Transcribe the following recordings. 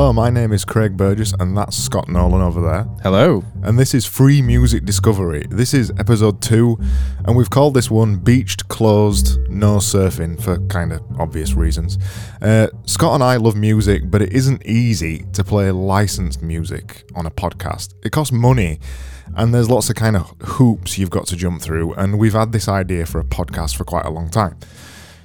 Hello, my name is Craig Burgess, and that's Scott Nolan over there. Hello. And this is Free Music Discovery. This is episode two, and we've called this one Beached, Closed, No Surfing for kind of obvious reasons. Uh, Scott and I love music, but it isn't easy to play licensed music on a podcast. It costs money, and there's lots of kind of hoops you've got to jump through, and we've had this idea for a podcast for quite a long time.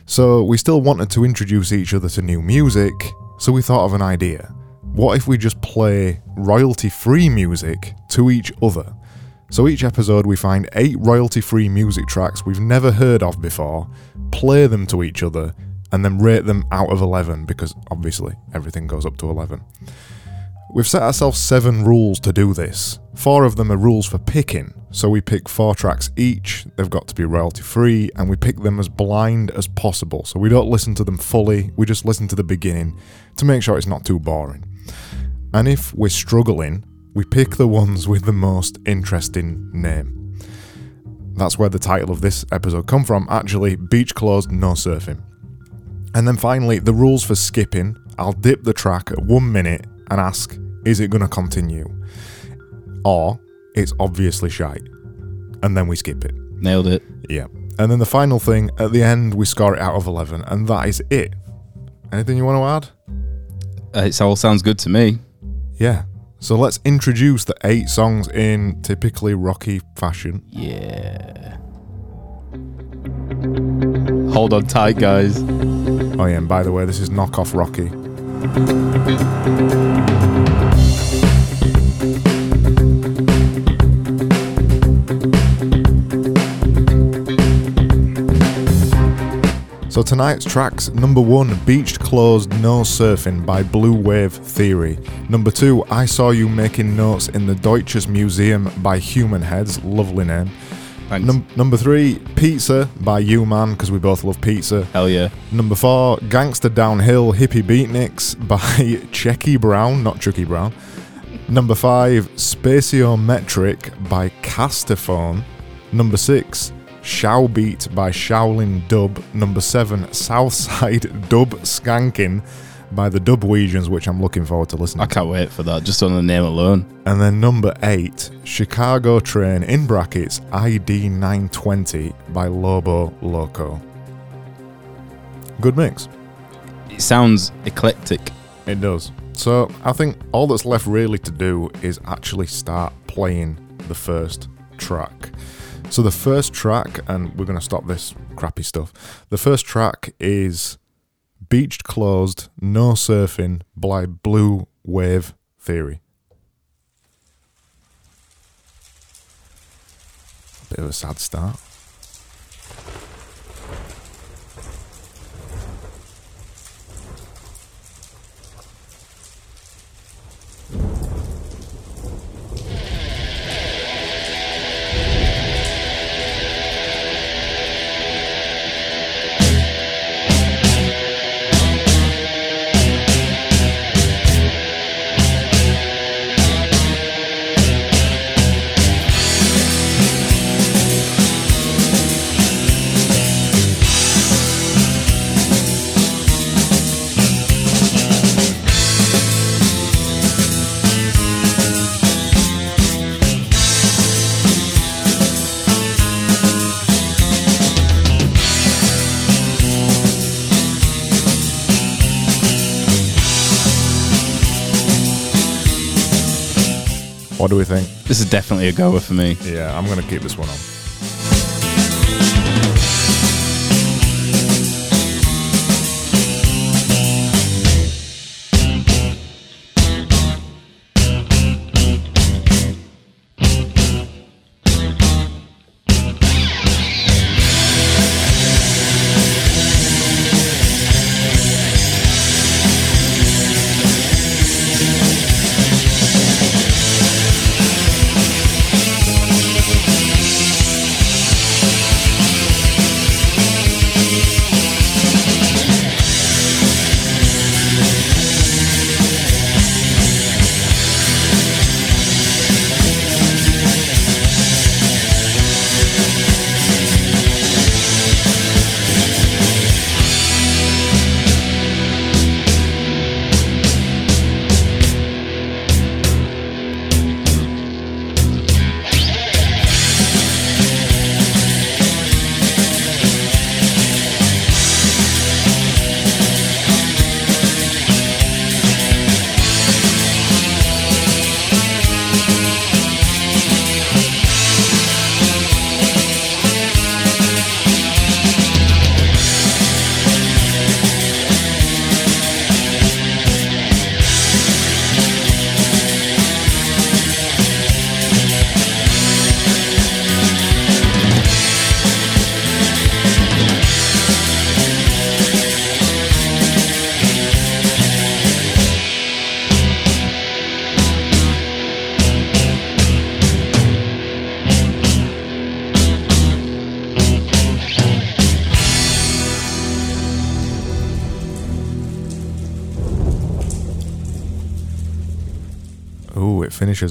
So we still wanted to introduce each other to new music, so we thought of an idea. What if we just play royalty free music to each other? So each episode we find eight royalty free music tracks we've never heard of before, play them to each other, and then rate them out of 11 because obviously everything goes up to 11. We've set ourselves seven rules to do this. Four of them are rules for picking, so we pick four tracks each, they've got to be royalty free, and we pick them as blind as possible. So we don't listen to them fully, we just listen to the beginning to make sure it's not too boring. And if we're struggling, we pick the ones with the most interesting name. That's where the title of this episode come from, actually, Beach Closed No Surfing. And then finally, the rules for skipping. I'll dip the track at one minute and ask, is it going to continue? Or it's obviously shite. And then we skip it. Nailed it. Yeah. And then the final thing, at the end, we score it out of 11, and that is it. Anything you want to add? Uh, it all sounds good to me. Yeah. So let's introduce the eight songs in typically rocky fashion. Yeah. Hold on tight, guys. Oh, yeah, and by the way, this is knockoff Rocky. So tonight's tracks number one, Beached Closed No Surfing by Blue Wave Theory. Number two, I Saw You Making Notes in the Deutsches Museum by Human Heads, lovely name. Num- number three, Pizza by You Man, because we both love pizza. Hell yeah. Number four, Gangster Downhill Hippie Beatniks by Checkie Brown, not Chucky Brown. Number five, Spaciometric by Castaphone. Number six, Shao Beat by Shaolin Dub. Number seven, Southside Dub Skanking by the Dubwegians, which I'm looking forward to listening I to. can't wait for that, just on the name alone. And then number eight, Chicago Train in brackets ID 920 by Lobo Loco. Good mix. It sounds eclectic. It does. So I think all that's left really to do is actually start playing the first track. So the first track, and we're going to stop this crappy stuff. The first track is Beached Closed, No Surfing by Blue Wave Theory. Bit of a sad start. What do we think? This is definitely a goer for me. Yeah, I'm going to keep this one on.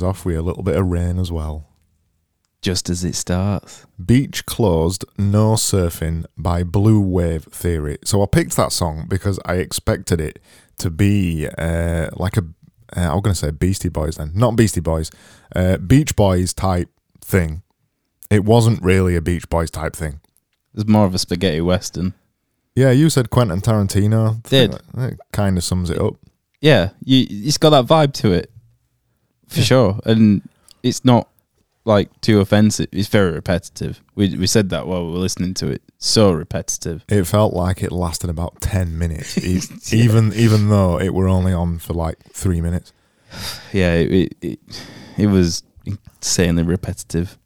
Off with a little bit of rain as well. Just as it starts. Beach Closed, No Surfing by Blue Wave Theory. So I picked that song because I expected it to be uh, like a, uh, I was going to say Beastie Boys then, not Beastie Boys, uh, Beach Boys type thing. It wasn't really a Beach Boys type thing. It's more of a spaghetti western. Yeah, you said Quentin Tarantino. Did. It kind of sums it up. Yeah, you, it's got that vibe to it, for Yeah. sure. And it's not like too offensive. It's very repetitive. We we said that while we were listening to it. So repetitive. It felt like it lasted about 10 minutes, e- Yeah. even even though it were only on for like three minutes. Yeah, it it, it, it was insanely repetitive.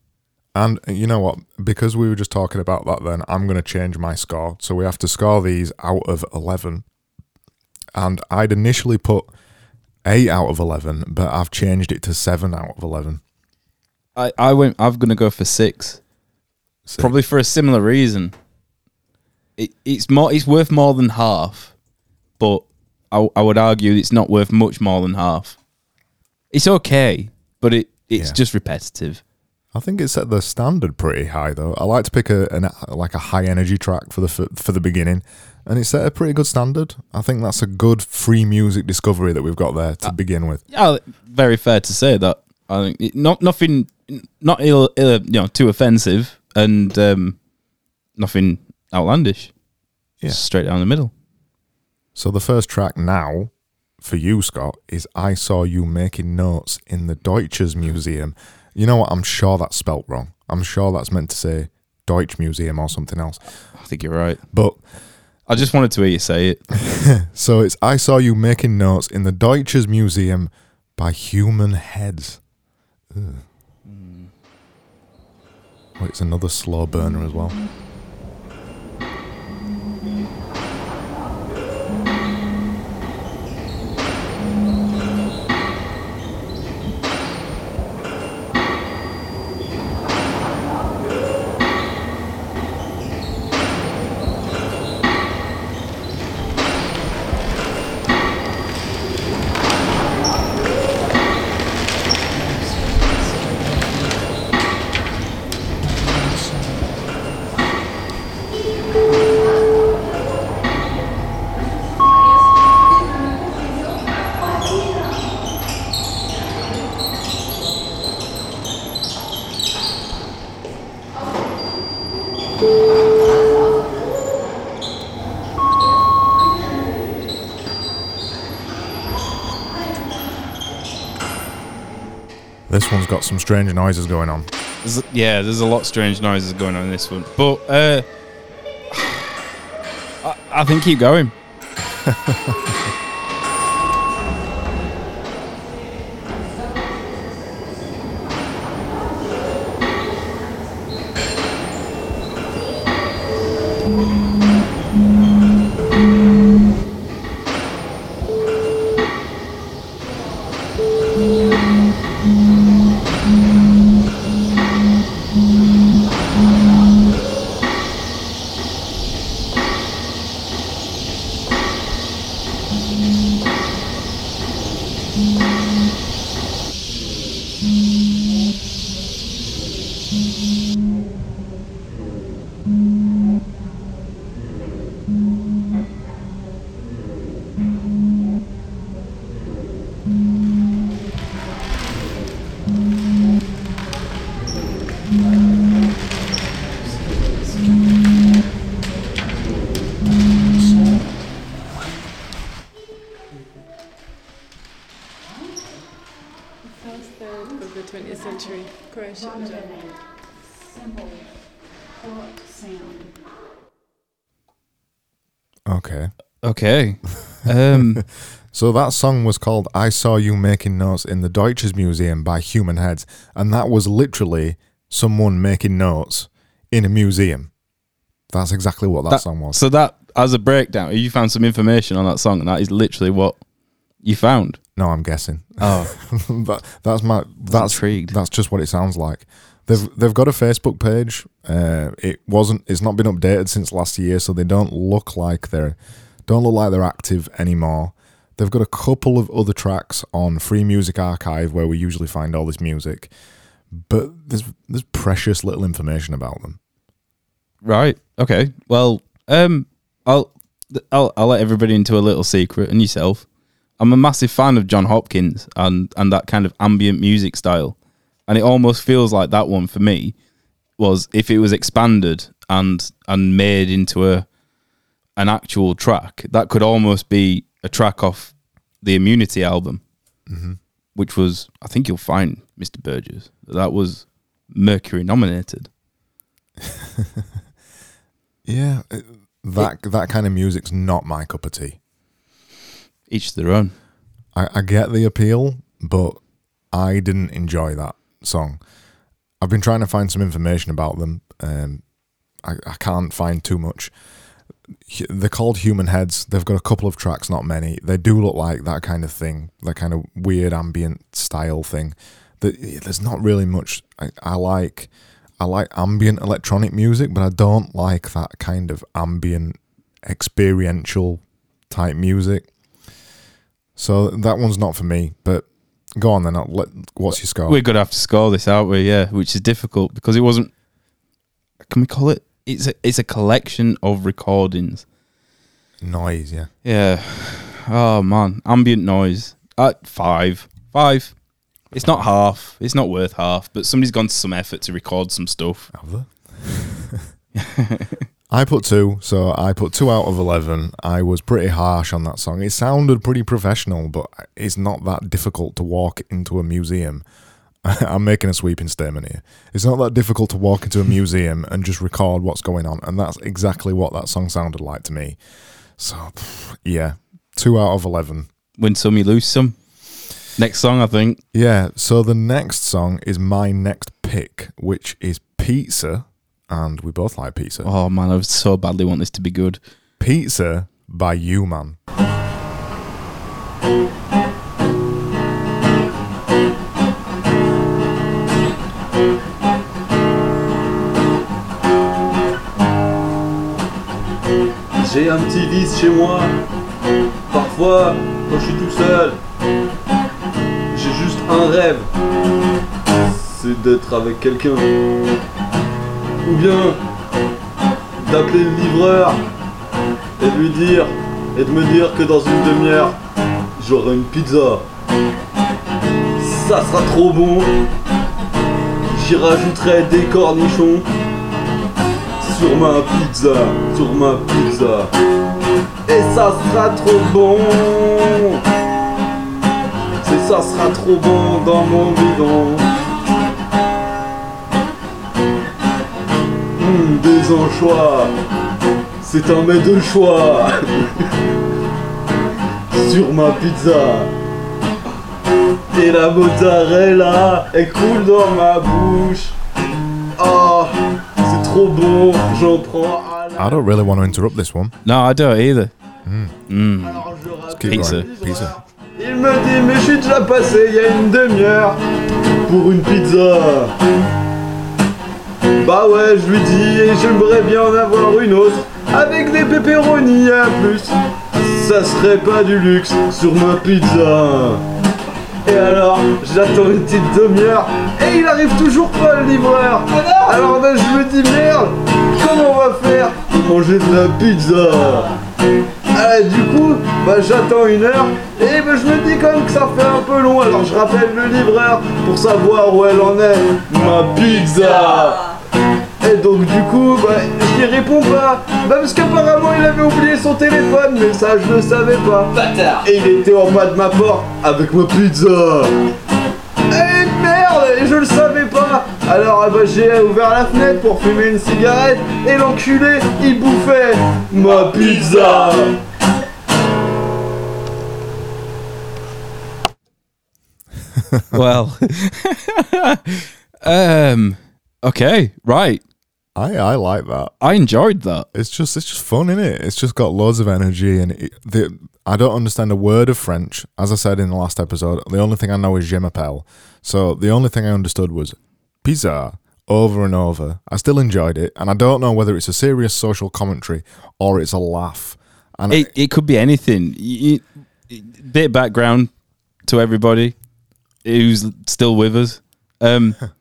And uh, you know what? Because we were just talking about that, then I'm going to change my score. So we have to score these out of 11. And I'd initially put 8 out of 11, but I've changed it to 7 out of 11. I, I went. I'm gonna go for six, So- probably for a similar reason. It, it's more. It's worth more than half, but I, I would argue it's not worth much more than half. It's okay, but it it's Yeah. just repetitive. I think it set the standard pretty high, though. I like to pick a an, like a high energy track for the for the beginning, and it set a pretty good standard. I think that's a good free music discovery that we've got there to begin with. Yeah, very fair to say that. I think it, not nothing, not ill, ill, you know, too offensive, and um, nothing outlandish. Yeah. straight down the middle. So the first track now for you, Scott, is "I Saw You Making Notes in the Deutsches Museum." You know what? I'm sure that's spelt wrong. I'm sure that's meant to say Deutsch Museum or something else. I think you're right. But I just wanted to hear you say it. so it's "I Saw You Making Notes in the Deutsches Museum by Human Heads." Ugh. Oh, it's another slow burner as well. This one's got some strange noises going on. There's, yeah, there's a lot of strange noises going on in this one, but uh, I, I think keep going. Okay. Um, So that song was called I Saw You Making Notes in the Deutsches Museum by Human Heads, and that was literally someone making notes in a museum. That's exactly what that, That- song was. so that as a breakdown, you found some information on that song, and that is literally what you found. No, I'm guessing. Oh, that, that's my that's intrigued. that's just what it sounds like. They've they've got a Facebook page. Uh, it wasn't. It's not been updated since last year, so they don't look like they're don't look like they're active anymore. They've got a couple of other tracks on Free Music Archive where we usually find all this music, but there's there's precious little information about them. Right. Okay. Well, um, I'll I'll I'll let everybody into a little secret and yourself. I'm a massive fan of Jon Hopkins and and that kind of ambient music style, and it almost feels like that one for me was if it was expanded and and made into a an actual track that could almost be a track off the Immunity album, which was I think you'll find Mr. Burgess that was Mercury nominated. Yeah, it- that that kind of music's not my cup of tea. Each their own. I, I get the appeal, but I didn't enjoy that song. I've been trying to find some information about them. Um, I, I can't find too much. They're called Human Heads. They've got a couple of tracks, not many. They do look like that kind of thing, that kind of weird ambient style thing. The- There's not really much. I, I like. I like ambient electronic music, but I don't like that kind of ambient experiential type music. So that one's not for me. But go on then. Let, what's your score? We're gonna have to score this out, we yeah, which is difficult because it wasn't. Can we call it? It's a it's a collection of recordings. Noise, yeah. Yeah. Oh man, ambient noise at five, five. It's not half. It's not worth half. But somebody's gone to some effort to record some stuff. Have they? I put two, so I put two out of eleven. I was pretty harsh on that song. It sounded pretty professional, but it's not that difficult to walk into a museum. I'm making a sweeping statement here. It's not that difficult to walk into a museum and just record what's going on, and that's exactly what that song sounded like to me. So, yeah, two out of eleven. Win some, you lose some. Next song, I think. Yeah, so the next song is my next pick, which is Pizza, and we both like pizza. Oh man, I so badly want this to be good. Pizza by You Man. J'ai un petit vice chez moi. Parfois, quand je suis tout seul, j'ai juste un rêve. C'est d'être avec quelqu'un. Ou bien d'appeler le livreur et de lui dire et de me dire que dans une demi-heure, j'aurai une pizza. Ça sera trop bon. J'y rajouterai des cornichons sur ma pizza, sur ma pizza. Et ça sera trop bon. Et ça sera trop bon dans mon bidon. Hum, des anchois. C'est un mets de choix. sur ma pizza. Et la mozzarella, elle coule dans ma bouche. C'est trop bon, j'en prends à la... I don't really want to interrupt this one. No, I don't either. Mm. Alors je Pizza. Pizza. Il me dit mais je suis déjà passé il y a une demi-heure pour une pizza. Bah ouais, je lui dis et j'aimerais bien en avoir une autre avec des pepperoni à plus. Ça serait pas du luxe sur ma pizza. Et alors, j'attends une petite demi-heure et il arrive toujours pas le livreur. Alors ben, je me dis merde, comment on va faire pour manger de la pizza? Ah, du coup, bah j'attends une heure et bah, je me dis quand même que ça fait un peu long. Alors je rappelle le livreur pour savoir où elle en est, ma pizza. Et donc du coup, bah je lui réponds pas. Bah parce qu'apparemment il avait oublié son téléphone, mais ça je le savais pas. Et il était en bas de ma porte avec ma pizza. Eh merde, et je le savais pas. Alors bah, j'ai ouvert la fenêtre pour fumer une cigarette et l'enculé il bouffait ma pizza. Well, um, okay, right. I, I like that. I enjoyed that. It's just it's just fun, is it? It's just got loads of energy, and it, the I don't understand a word of French. As I said in the last episode, the only thing I know is je m'appelle. So the only thing I understood was pizza over and over. I still enjoyed it, and I don't know whether it's a serious social commentary or it's a laugh. And It it could be anything. You, bit of background to everybody who's still with us. Um,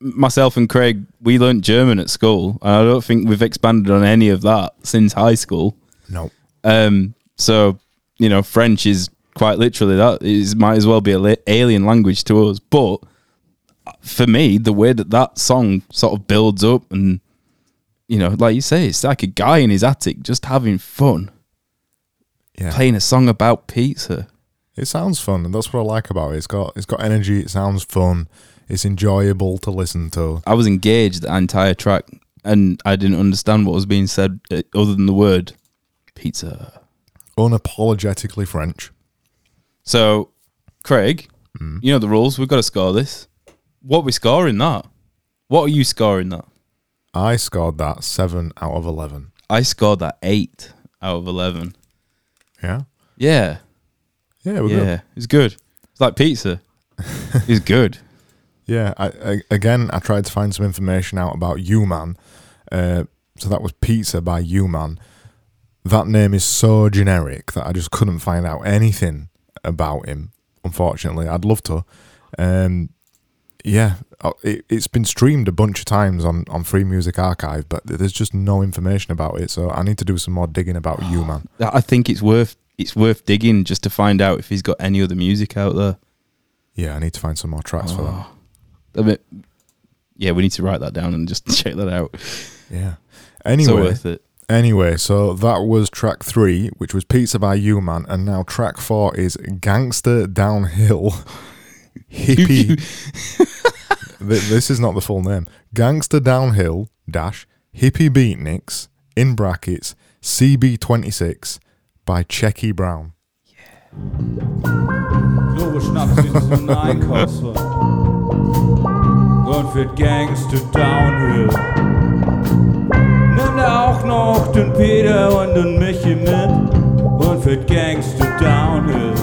myself and Craig, we learnt German at school, and I don't think we've expanded on any of that since high school. No. Um, so you know, French is quite literally that is might as well be a li- alien language to us. But for me, the way that that song sort of builds up, and you know, like you say, it's like a guy in his attic just having fun, Yeah. playing a song about pizza. It sounds fun, and that's what I like about it. It's got it's got energy. It sounds fun. It's enjoyable to listen to. I was engaged the entire track, and I didn't understand what was being said uh, other than the word pizza. Unapologetically French. So, Craig, you know the rules. We've got to score this. What we scoring that? What are you scoring that? I scored that seven out of eleven. I scored that eight out of eleven. Yeah. Yeah, Yeah, we're yeah, good. it's good. It's like pizza. it's good. Yeah. I, I again, I tried to find some information out about U-Man. Uh, so that was Pizza by U-Man. That name is so generic that I just couldn't find out anything about him. Unfortunately, I'd love to. Um, yeah, uh, it, it's been streamed a bunch of times on, on Free Music Archive, but there's just no information about it. So I need to do some more digging about U-Man. I think it's worth it's worth digging just to find out if he's got any other music out there. Yeah, I need to find some more tracks for that. I mean, yeah, we need to write that down and just check that out. Yeah. so Anyway, worth it. anyway, so that was track three, which was Pizza by You Man, and now track four is Gangster Downhill Hippie. Th- this is not the full name. Gangster Downhill dash Hippie Beatniks in brackets CB26 by Checkie Brown. Lobe Und wird Gangster Downhill. Nimm da auch noch den Peter und den Michi mit und wird Gangster Downhill.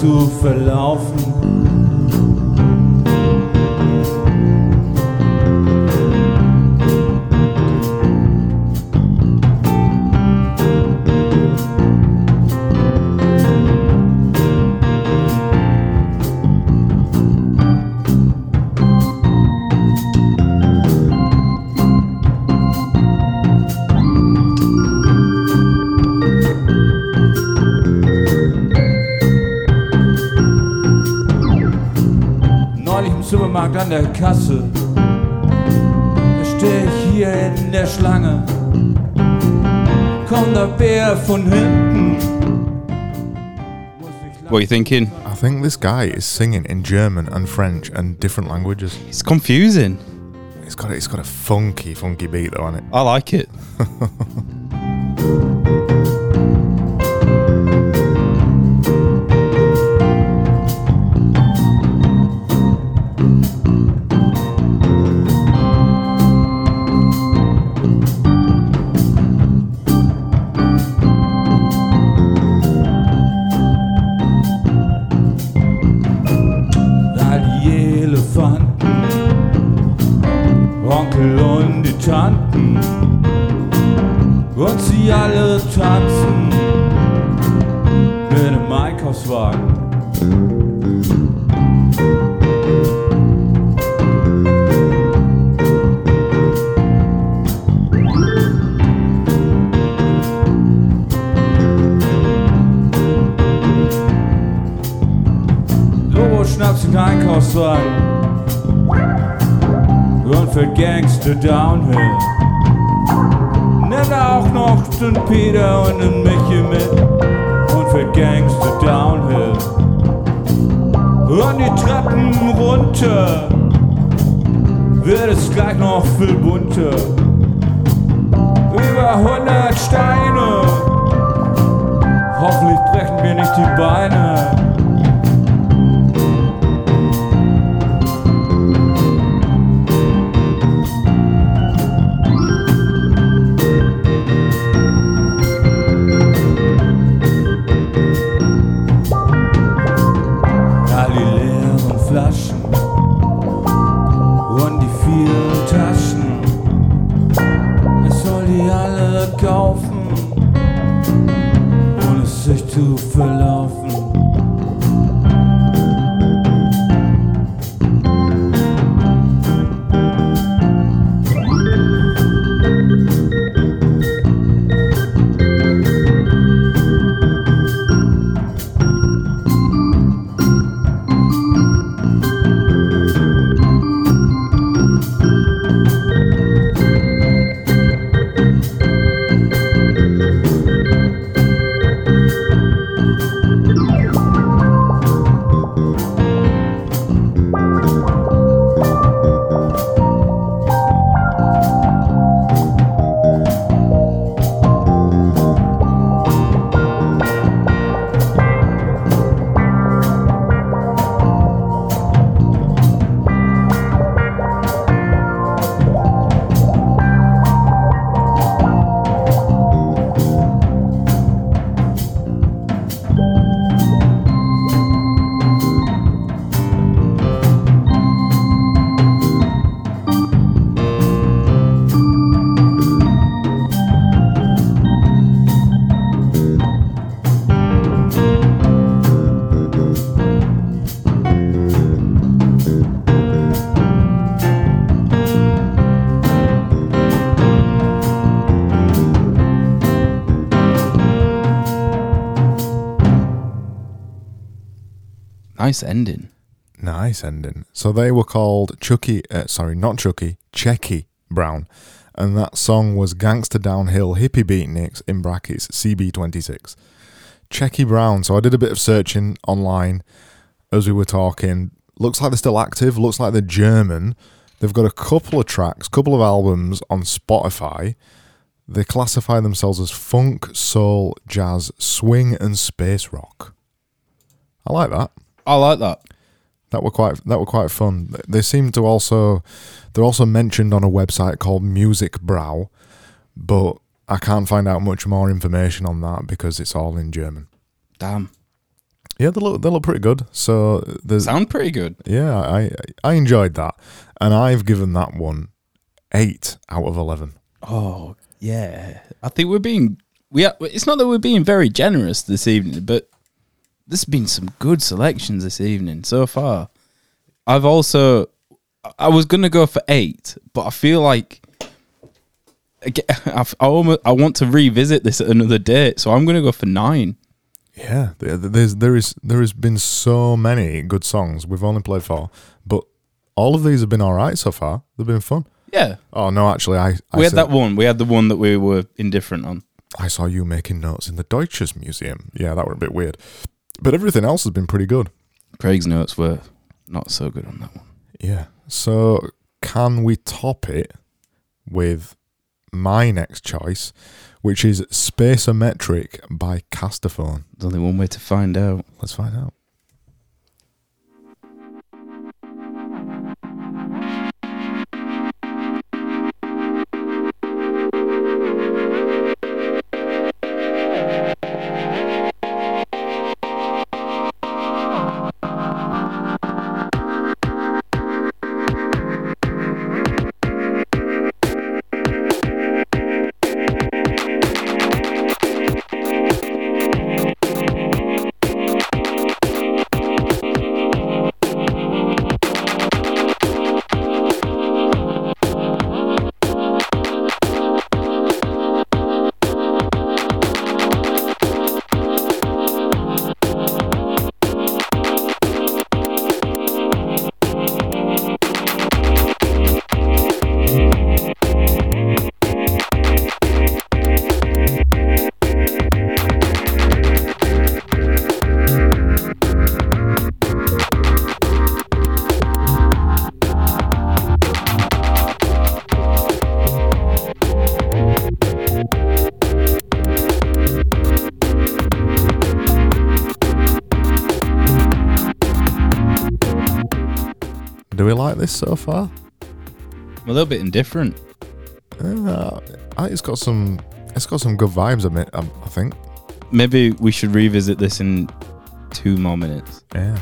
Zu verlaufen? Supermarkt an der Kasse. Da steh ich hier in der Schlange. Kommt der Bär von hinten. What are you thinking? I think this guy is singing in German and French and different languages. It's confusing. It's got a, it's got a funky, funky beat though on it. I like it. Elefanten, Onkel und die Tanten. Und sie alle tanzen. Mit dem Einkaufswagen. Gangster Downhill. Er auch noch den Peter und den Michi mit und fährt Gangster Downhill. Und die Treppen runter wird es gleich noch viel bunter. Über 100 Steine, hoffentlich brechen mir nicht die Beine. Nice ending. Nice ending. So they were called Chucky, uh, sorry, not Chucky, Checkie Brown. And that song was Gangster Downhill Hippie Beatniks in brackets CB26. Checkie Brown. So I did a bit of searching online as we were talking. Looks like they're still active. Looks like they're German. They've got a couple of tracks, couple of albums on Spotify. They classify themselves as funk, soul, jazz, swing, and space rock. I like that I like that. that were quite that were quite fun. They seem to also they're also mentioned on a website called Music Brow, but I can't find out much more information on that because it's all in German. Damn. Yeah, they look they look pretty good. So there's Sound pretty good. yeah, I I enjoyed that, and I've given that one eight out of eleven. Oh yeah, I think we're being we. Are, it's not that we're being very generous this evening, but there's been some good selections this evening so far. I've also I was gonna go for eight, but I feel like I've- almost I want to revisit this at another date, so I'm gonna go for nine. Yeah, there- there's there is there has been so many good songs. We've only played four, but all of these have been all right so far. They've been fun. Yeah, Oh no, actually, I I, we had that one. We had the one that we were indifferent on. I saw you making notes in the Deutsches Museum. Yeah, that were a bit weird, but everything else has been pretty good. Craig's notes were not so good on that one. Yeah. So can we top it with my next choice, which is Spaceometric by Castaphone? There's only one way to find out. Let's find out. This so far? I'm a little bit indifferent. Uh, I- it's got some. It's got some good vibes. I, mean, um, I think. Maybe we should revisit this in two more minutes. Yeah.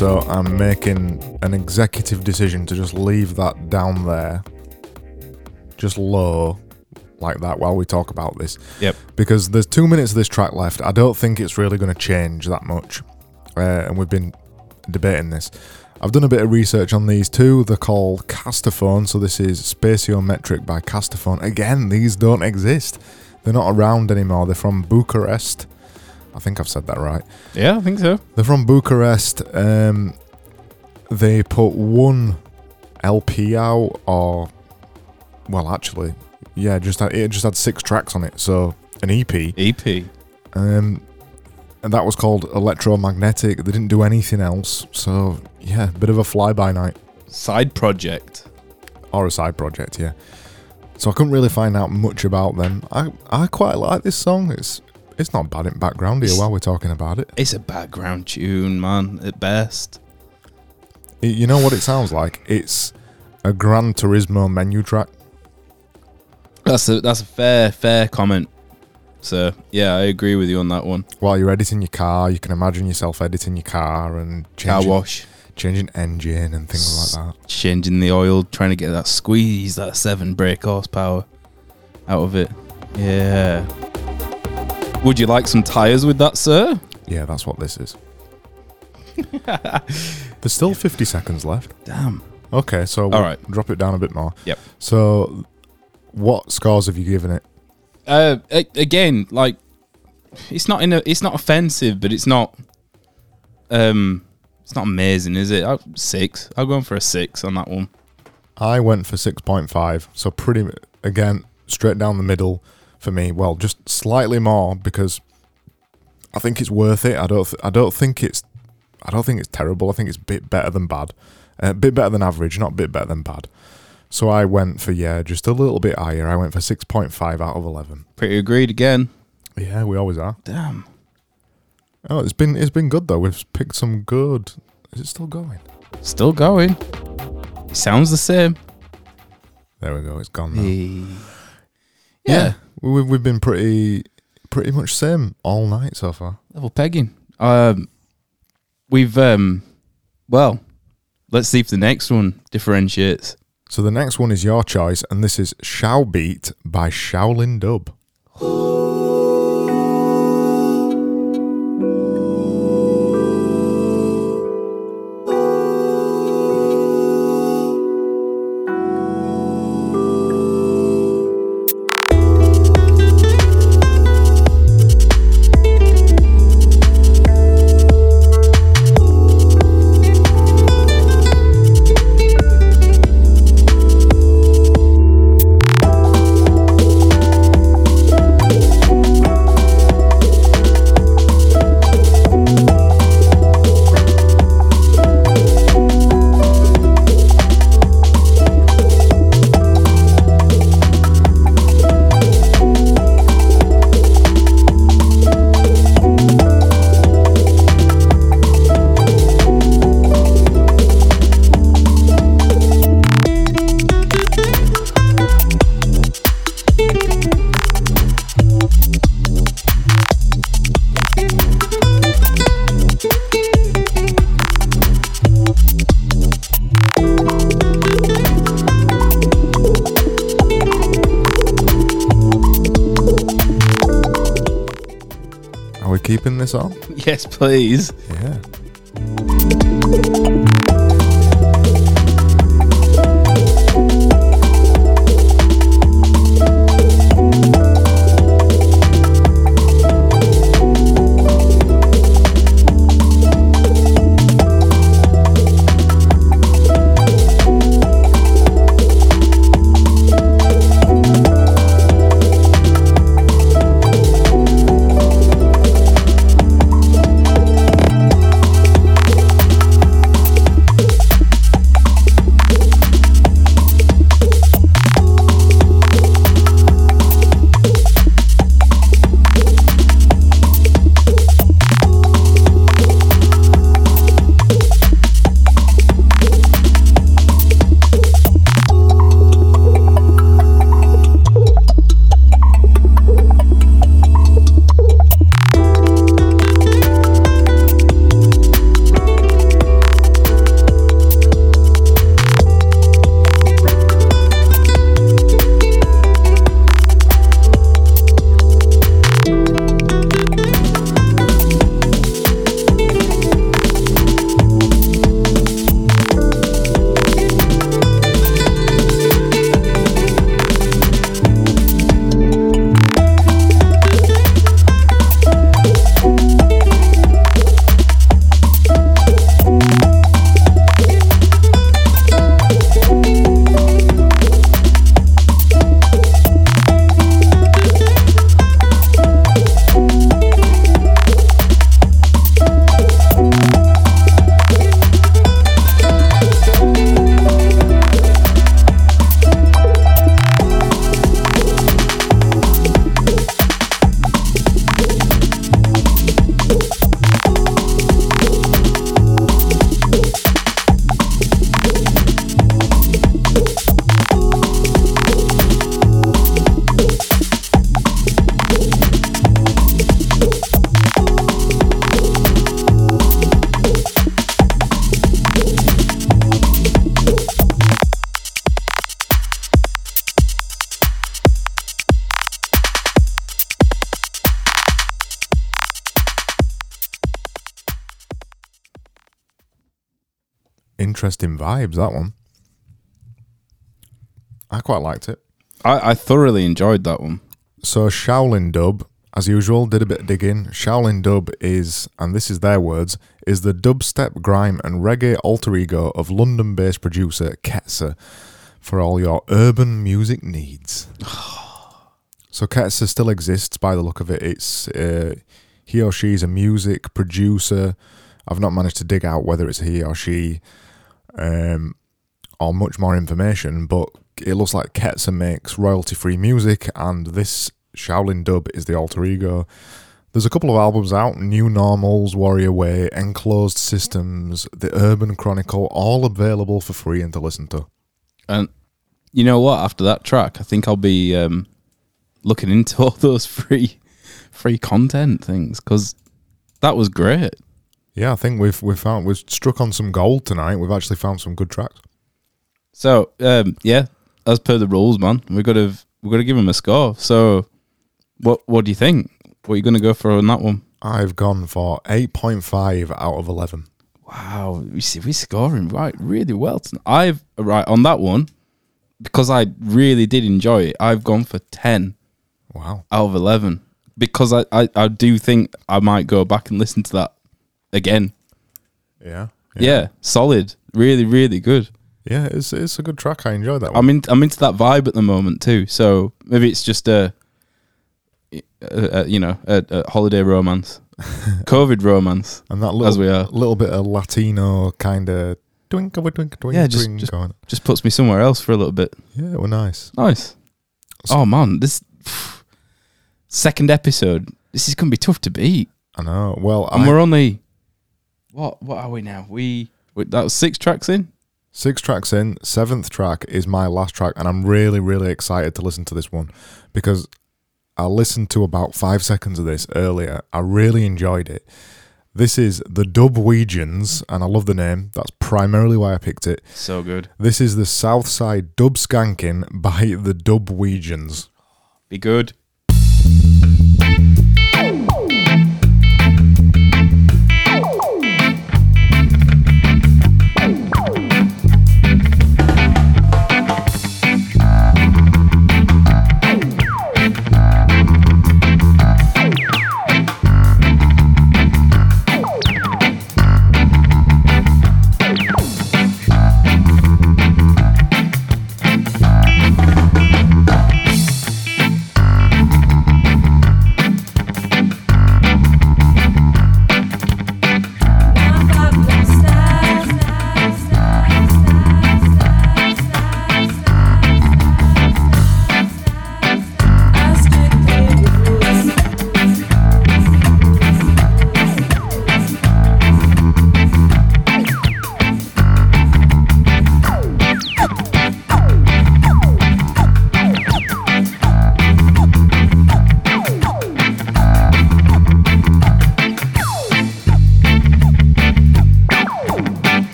So I'm making an executive decision to just leave that down there, just low, like that, while we talk about this. Yep. Because there's two minutes of this track left. I don't think it's really going to change that much. Uh, and we've been debating this. I've done a bit of research on these two. They're called Castaphone. So this is Spaciometric by Castaphone. Again, these don't exist. They're not around anymore. They're from Bucharest. I think I've said that right. Yeah, I think so. They're from Bucharest. Um, they put one LP out, or well, actually, yeah, just had, it just had six tracks on it, so an EP. EP. Um, and that was called Electromagnetic. They didn't do anything else, so yeah, bit of a fly by night Side project. or a side project, yeah. So I couldn't really find out much about them. I I quite like this song. It's it's not bad in background here while we're talking about it. It's a background tune, man, at best. It- You know what it sounds like? It's a Gran Turismo menu track. That's a that's a fair fair comment. So yeah, I agree with you on that one. While you're editing your car, you can imagine yourself editing your car and Car wash, changing engine and things like that. changing the oil, trying to get that squeeze, that seven brake horsepower out of it. Yeah. Would you like some tires with that, sir? Yeah, that's what this is. There's still 50 seconds left. Damn. Okay, so we'll All right. drop it down a bit more. Yep. So, what scores have you given it? Uh, a- again, like it's not in a, it's not offensive, but it's not, um, it's not amazing, is it? i six. I'll go in for a six on that one. I went for 6.5, so pretty again straight down the middle for me. Well, just slightly more because I think it's worth it. I don't th- I don't think it's I don't think it's terrible. I think it's a bit better than bad. Uh, a bit better than average, not a bit better than bad. So I went for yeah, just a little bit higher. I went for 6.5 out of 11. Pretty agreed again. Yeah, we always are. Damn. Oh, it's been it's been good though. We've picked some good. Is it still going? Still going. It sounds the same. There we go. It's gone now. Yeah. Yeah, we, we've been pretty pretty much same all night so far. Level pegging. Um, we've um, well, let's see if the next one differentiates. So the next one is your choice, and this is Shao Beat by Shaolin Dub. Yes, please. Interesting vibes. That one. I quite liked it. I, I thoroughly enjoyed that one. So Shaolin Dub, as usual, did a bit of digging. Shaolin Dub is, and this is their words, is the dubstep, grime, and reggae alter ego of London-based producer Ketsa for all your urban music needs. so Ketsa still exists by the look of it. It's uh, he or she is a music producer. I've not managed to dig out whether it's he or she, um, or much more information, but it looks like Ketsa makes royalty free music, and this Shaolin Dub is the alter ego. There's a couple of albums out New Normals, Warrior Way, Enclosed Systems, The Urban Chronicle, all available for free and to listen to. And you know what? After that track, I think I'll be um, looking into all those free free content things because that was great. Yeah, I think we've we've found we've struck on some gold tonight. We've actually found some good tracks. So um, yeah, as per the rules, man, we've got to we've got to give him a score. So what what do you think? What are you going to go for on that one? I've gone for eight point five out of eleven. Wow, we see we're scoring right really well. Tonight. I've right on that one because I really did enjoy it. I've gone for ten Wow. out of eleven because I, I, I do think I might go back and listen to that again. Yeah. Yeah, solid, really really good. Yeah, it's it's a good track. I enjoy that one. I'm in I'm into that vibe at the moment too. So maybe it's just a, a, a you know a, a holiday romance, COVID romance. and that as we are. A little bit of Latino kind of twinkle twinkle twinkle Yeah, just- twink just- going. Just puts me somewhere else for a little bit. Yeah, was nice. Nice. Oh man, this second episode. This is gonna be tough to beat, I know. Well, and I, we're only what? What are we now? We wait, that was six tracks in. six tracks in. Seventh track is my last track, and I'm really really excited to listen to this one because I listened to about five seconds of this earlier. I really enjoyed it. This is the Dubwegians, and I love the name. That's primarily why I picked it. So good. This is the Southside Dub Skanking by the Dubwegians. Be good.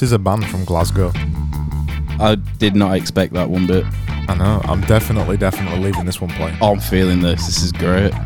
This is a band from Glasgow. I did not expect that one bit. I know. I'm definitely, definitely leaving this one playing. Oh, I'm feeling this. This is great. How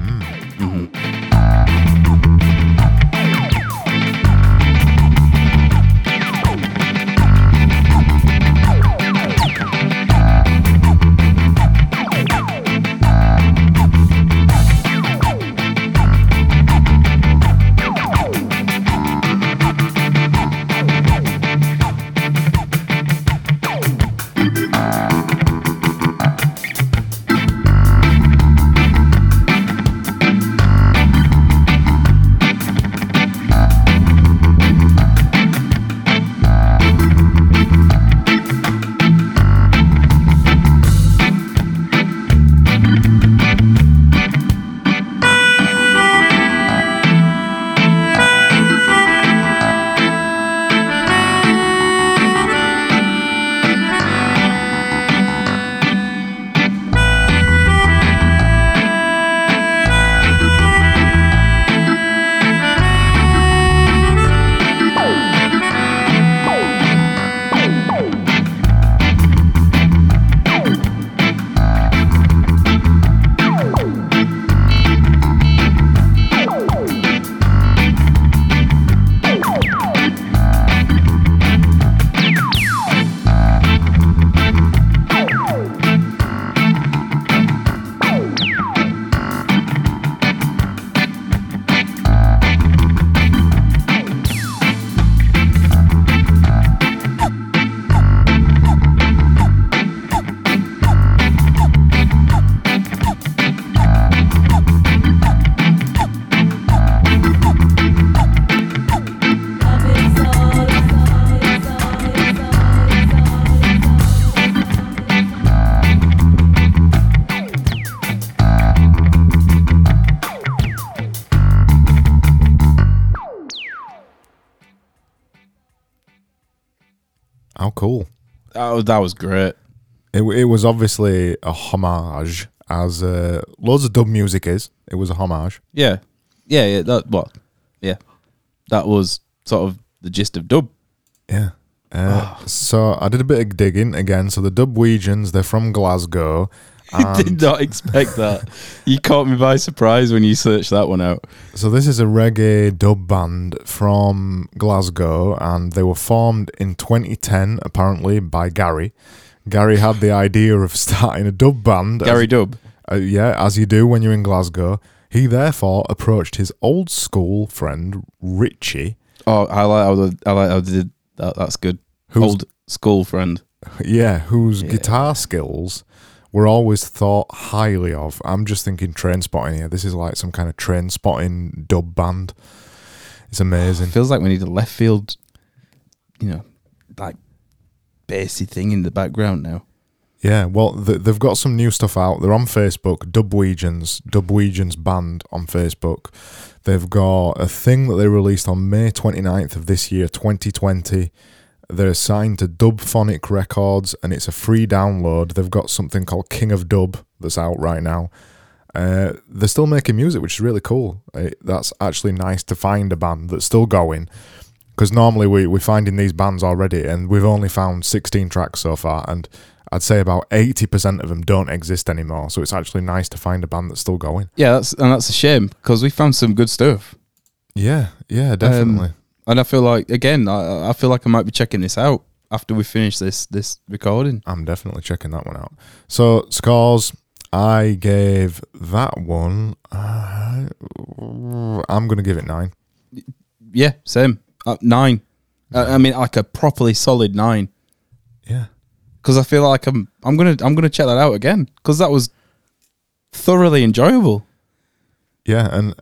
Oh, that was great. It, it was obviously a homage, as uh, loads of dub music is. It was a homage. Yeah, yeah, yeah. That what? Yeah, that was sort of the gist of dub. Yeah. Uh, So I did a bit of digging again. So the Dubwegians, they're from Glasgow. I did not expect that. You caught me by surprise when you searched that one out. So this is a reggae dub band from Glasgow, and they were formed in 2010, apparently by Gary. Gary had the idea of starting a dub band. as- Gary Dub. uh, yeah, as you do when you're in Glasgow. He therefore approached his old school friend Richie, Oh, I like how the, I like how did that. That's good. Who's- Old school friend. yeah, whose Yeah. guitar skills were always thought highly of. I'm just thinking train spotting here. This is like some kind of train spotting dub band. It's amazing. Feels like we need a left field, you know, like bassy thing in the background now. Yeah, well, th- they've got some new stuff out. They're on Facebook, Dubwegians, Dubwegians Band on Facebook. They've got a thing that they released on May 29th of this year, 2020. They're signed to Dubphonic Records and it's a free download. They've got something called King of Dub that's out right now. Uh, they're still making music, which is really cool. Uh that's actually nice to find a band that's still going. Because normally we, we're finding these bands already, and we've only found 16 tracks so far, and I'd say about 80% of them don't exist anymore. So it's actually nice to find a band that's still going. Yeah, that's and that's a shame because we found some good stuff. Yeah, yeah, definitely. And I feel like again, I, I feel like I might be checking this out after we finish this this recording. I'm definitely checking that one out. So scores, I gave that one. Uh, I'm gonna give it nine. Yeah, same uh, nine. Uh, I mean, like a properly solid nine Yeah, because I feel like I'm I'm gonna I'm gonna check that out again because that was thoroughly enjoyable. yeah, and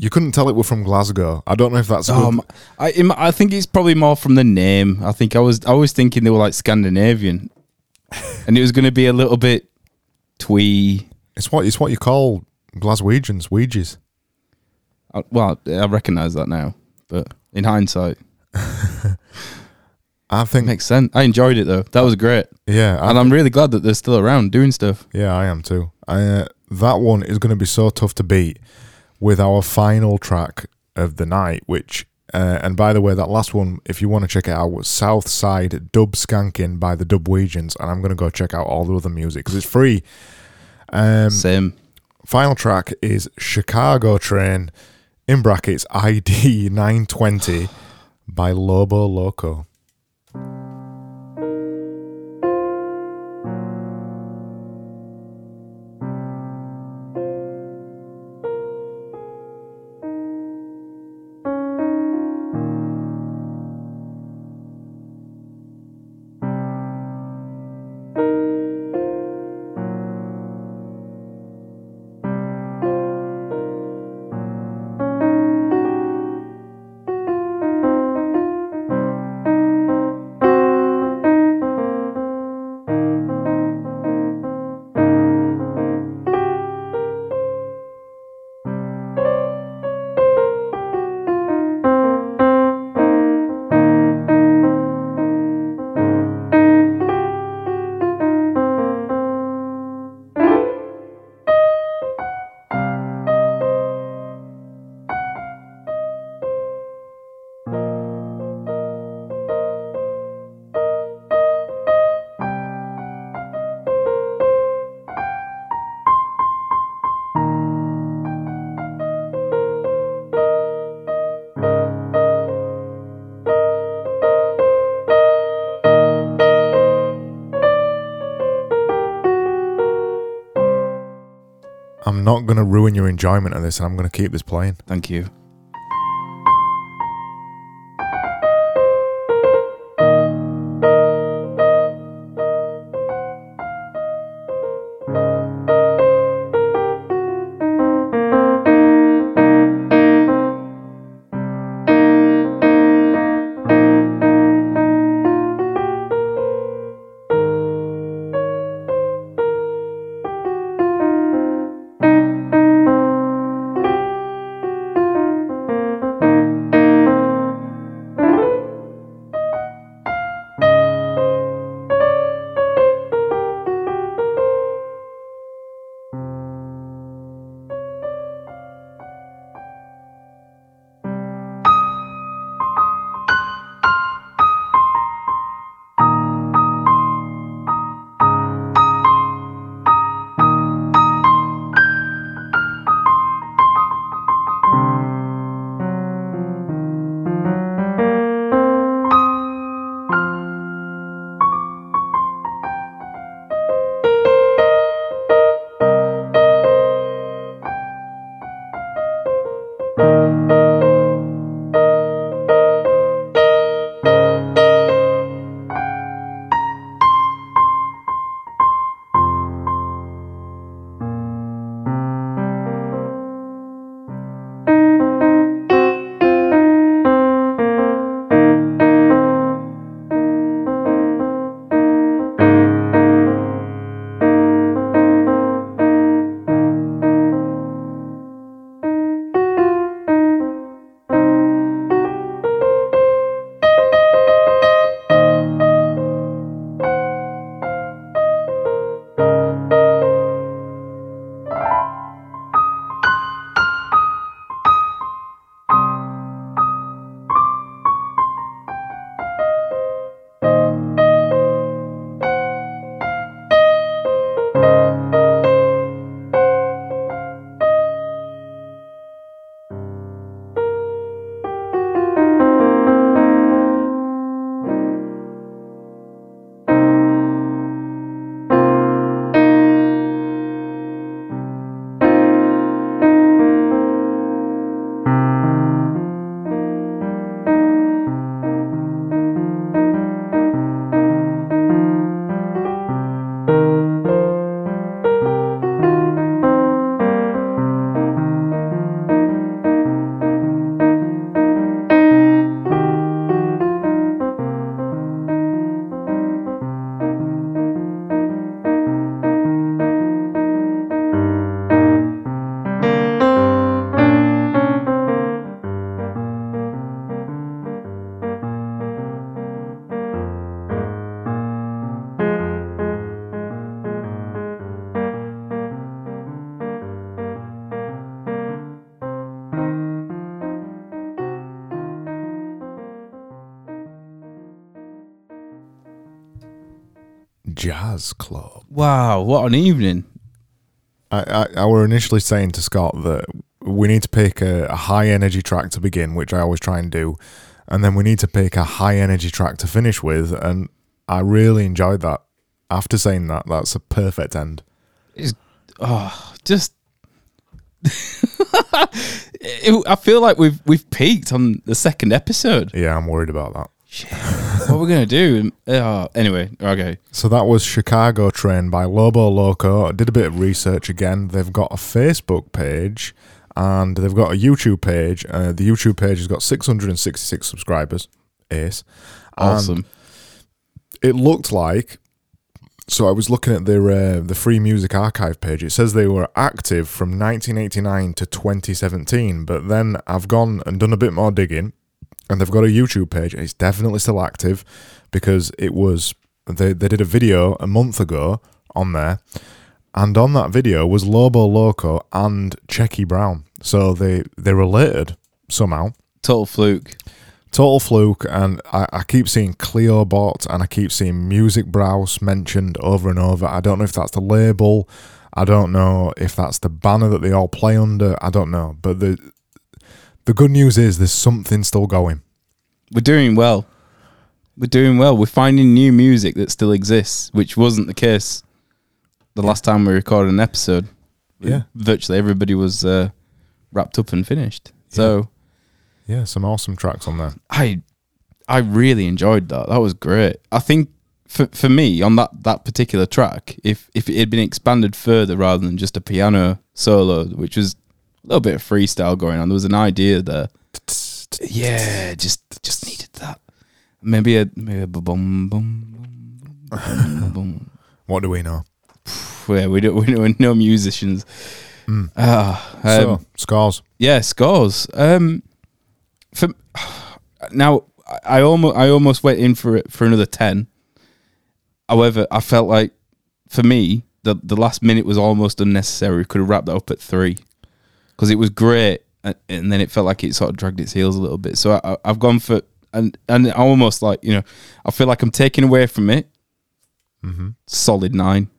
you couldn't tell it were from Glasgow. I don't know if that's. Um, I I think it's probably more from the name. I think I was I was thinking they were like Scandinavian, and it was going to be a little bit twee. it's what it's what you call Glaswegians, Weegies. Uh, Well, I recognise that now, but in hindsight, I think. makes sense. I enjoyed it though. That was great, Yeah, I and I'm really glad that they're still around doing stuff. Yeah, I am too. I, uh, that one is going to be so tough to beat with our final track of the night, which, uh, and by the way, that last one, if you want to check it out, was Southside Dub Skanking by the Dubwegians, and I'm going to go check out all the other music because it's free. Um, Same. final track is Chicago Train, in brackets ID 920 by Lobo Loco. Enjoyment of this, and I'm going to keep this playing. Thank you. Jazz Club. Wow, what an evening! I, I, I were initially saying to Scott that we need to pick a, a high energy track to begin, which I always try and do, and then we need to pick a high energy track to finish with, and I really enjoyed that. After saying that, that's a perfect end. Oh, just. It- I feel like we've we've peaked on the second episode. Yeah, I'm worried about that. What are we gonna do? Uh, anyway, okay. So that was Chicago Train by Lobo Loco. I did a bit of research again. They've got a Facebook page and they've got a YouTube page. Uh, the YouTube page has got 666 subscribers. Ace. Awesome. it looked like. So I was looking at their uh, the free music archive page. It says they were active from 1989 to 2017, but then I've gone and done a bit more digging, and they've got a YouTube page. and It's definitely still active because it was they they did a video a month ago on there, and on that video was Lobo Loco and Checkie Brown. So they they're related somehow. Total fluke. Total fluke, and I, I keep seeing Cleobot and I keep seeing Music Browse mentioned over and over. I don't know if that's the label, I don't know if that's the banner that they all play under. I don't know, but the the good news is there's something still going. We're doing well. We're doing well. We're finding new music that still exists, which wasn't the case the last time we recorded an episode. Yeah. Virtually everybody was uh, wrapped up and finished. So Yeah, some awesome tracks on there. I I really enjoyed that. That was great. I think for for me on that that particular track, if if it had been expanded further rather than just a piano solo, which was little bit of freestyle going on, there was an idea there. Yeah, just just needed that. Maybe a maybe a bum bum bum bum bum. What do we know? Yeah, we don't we know we're no musicians. Mm. Ah, um, so scores. yeah, scores. Um, for now, I- I almost I almost went in for it for another ten. However, I felt like for me the the last minute was almost unnecessary. We could have wrapped that up at three because it was great, and, and then it felt like it sort of dragged its heels a little bit. So I, I've gone for and and almost like you know I feel like I'm taking away from it. Mm-hmm. Solid nine,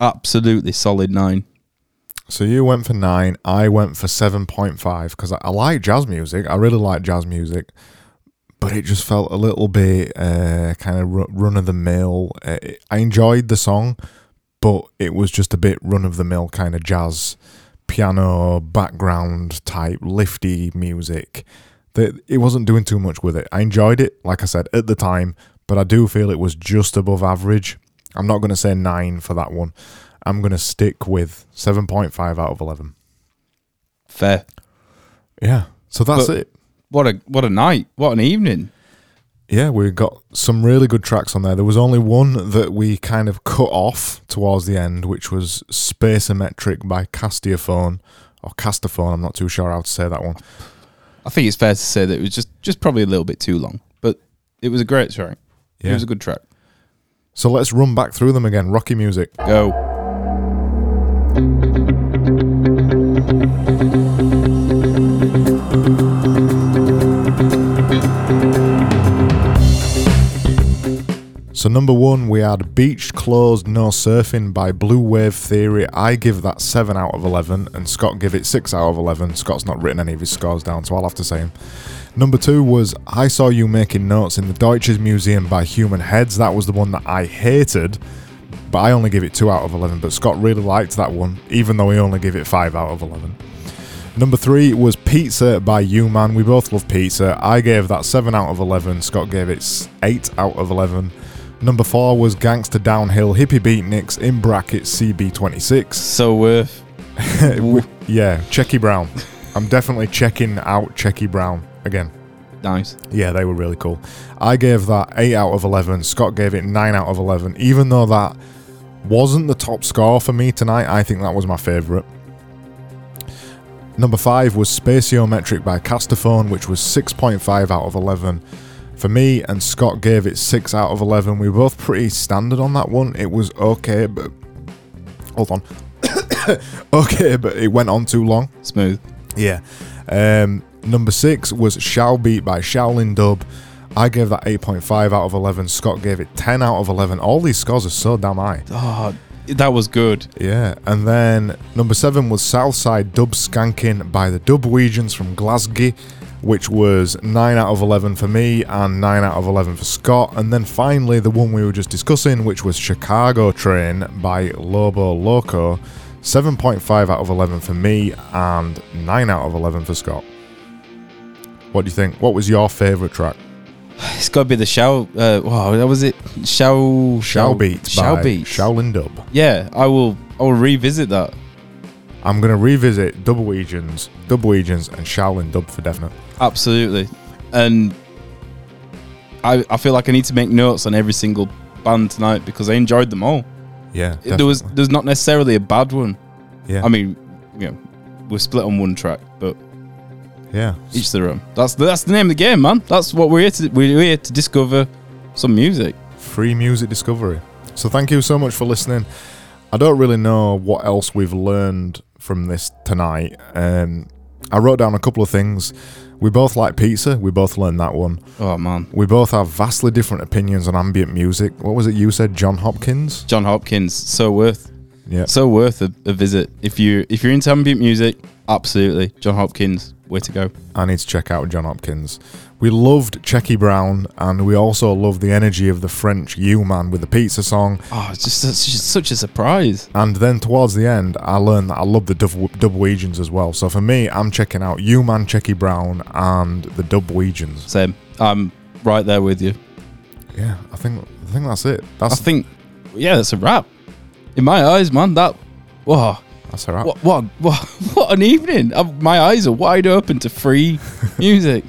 absolutely solid nine. So you went for nine. I went for seven point five because I, I like jazz music. I really like jazz music, but it just felt a little bit uh, kind of ru- run of the mill. Uh, I enjoyed the song, but it was just a bit run of the mill kind of jazz. Piano background type lifty music. That it wasn't doing too much with it. I enjoyed it, like I said at the time, but I do feel it was just above average. I'm not going to say nine for that one. I'm going to stick with 7.5 out of 11. Fair. Yeah. So that's But- it. What a what a night. What an evening. Yeah, we got some really good tracks on there. There was only one that we kind of cut off towards the end, which was Spaceometric by Castiophone or Castaphone. I'm not too sure how to say that one. I think it's fair to say that it was just just probably a little bit too long, but it was a great track. It was a good track. So let's run back through them again. Rocky music. Go. So number one, we had Beach Closed No Surfing by Blue Wave Theory. I give that seven out of eleven, and Scott give it six out of eleven. Scott's not written any of his scores down, so I'll have to say him. Number two was I Saw You Making Notes in the Deutsches Museum by Human Heads. That was the one that I hated, but I only give it two out of eleven. But Scott really liked that one, even though he only gave it five out of eleven. Number three was Pizza by You Man. We both love pizza. I gave that 7 out of 11. Scott gave it 8 out of 11. Number four was Gangster Downhill Hippie Beatniks in brackets CB26. So worth. yeah, Checkie Brown. I'm definitely checking out Checkie Brown again. Nice. Yeah, they were really cool. I gave that 8 out of 11. Scott gave it 9 out of 11. Even though that wasn't the top score for me tonight, I think that was my favourite. Number 5 was Spaciometric by Castaphone, which was 6.5 out of 11 for me, and Scott gave it 6 out of 11. We were both pretty standard on that one. It was okay, but. Hold on. okay, but it went on too long. Smooth. Yeah. Um, number six was Shall Beat by Shaolin Dub. I gave that 8.5 out of 11. Scott gave it 10 out of 11. All these scores are so damn high. Oh, that was good. Yeah. And then number seven was Southside Dub Skanking by the Dubwegians from Glasgow, which was 9 out of 11 for me and 9 out of 11 for Scott. And then finally, the one we were just discussing, which was Chicago Train by Lobo Loco. 7.5 out of 11 for me and 9 out of 11 for Scott. What do you think? What was your favourite track? It's got to be the show. Uh, wow, that was it. Show. Shall Beat by Beat. Shaolin Dub. Yeah, I will. I will revisit that. I'm going to revisit Double Agents, Double Agents, and Shaolin Dub for definite. Absolutely. And I, I feel like I need to make notes on every single band tonight because I enjoyed them all. Yeah. There was there's not necessarily a bad one. Yeah. I mean, you know, we're split on one track, but yeah. each their own. That's that's the name of the game, man. That's what we're here to do. we're here to discover some music. free music discovery. So thank you so much for listening. I don't really know what else we've learned from this tonight. Um, I wrote down a couple of things. We both like pizza. We both learned that one. Oh man, We both have vastly different opinions on ambient music. What was it you said? Jon Hopkins. Jon Hopkins, so worth Yeah. so worth a, a visit. If you if you're into ambient music, absolutely, Jon Hopkins, way to go. I need to check out Jon Hopkins. We loved Checkie Brown, and we also loved the energy of the French U Man with the pizza song. Oh, it's just it's just such a surprise. And then towards the end, I learned that I love the Dub Dubwegians as well. So for me, I'm checking out U Man, Checkie Brown, and the Dubwegians. Same. I'm right there with you. Yeah, I think I think that's it. I think, yeah, that's a wrap. In my eyes, man, that, wow, that's a wrap. what, what, what, what an evening! i my eyes are wide open to free music.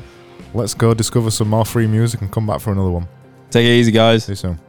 Let's go discover some more free music and come back for another one. Take it easy, guys. See you soon.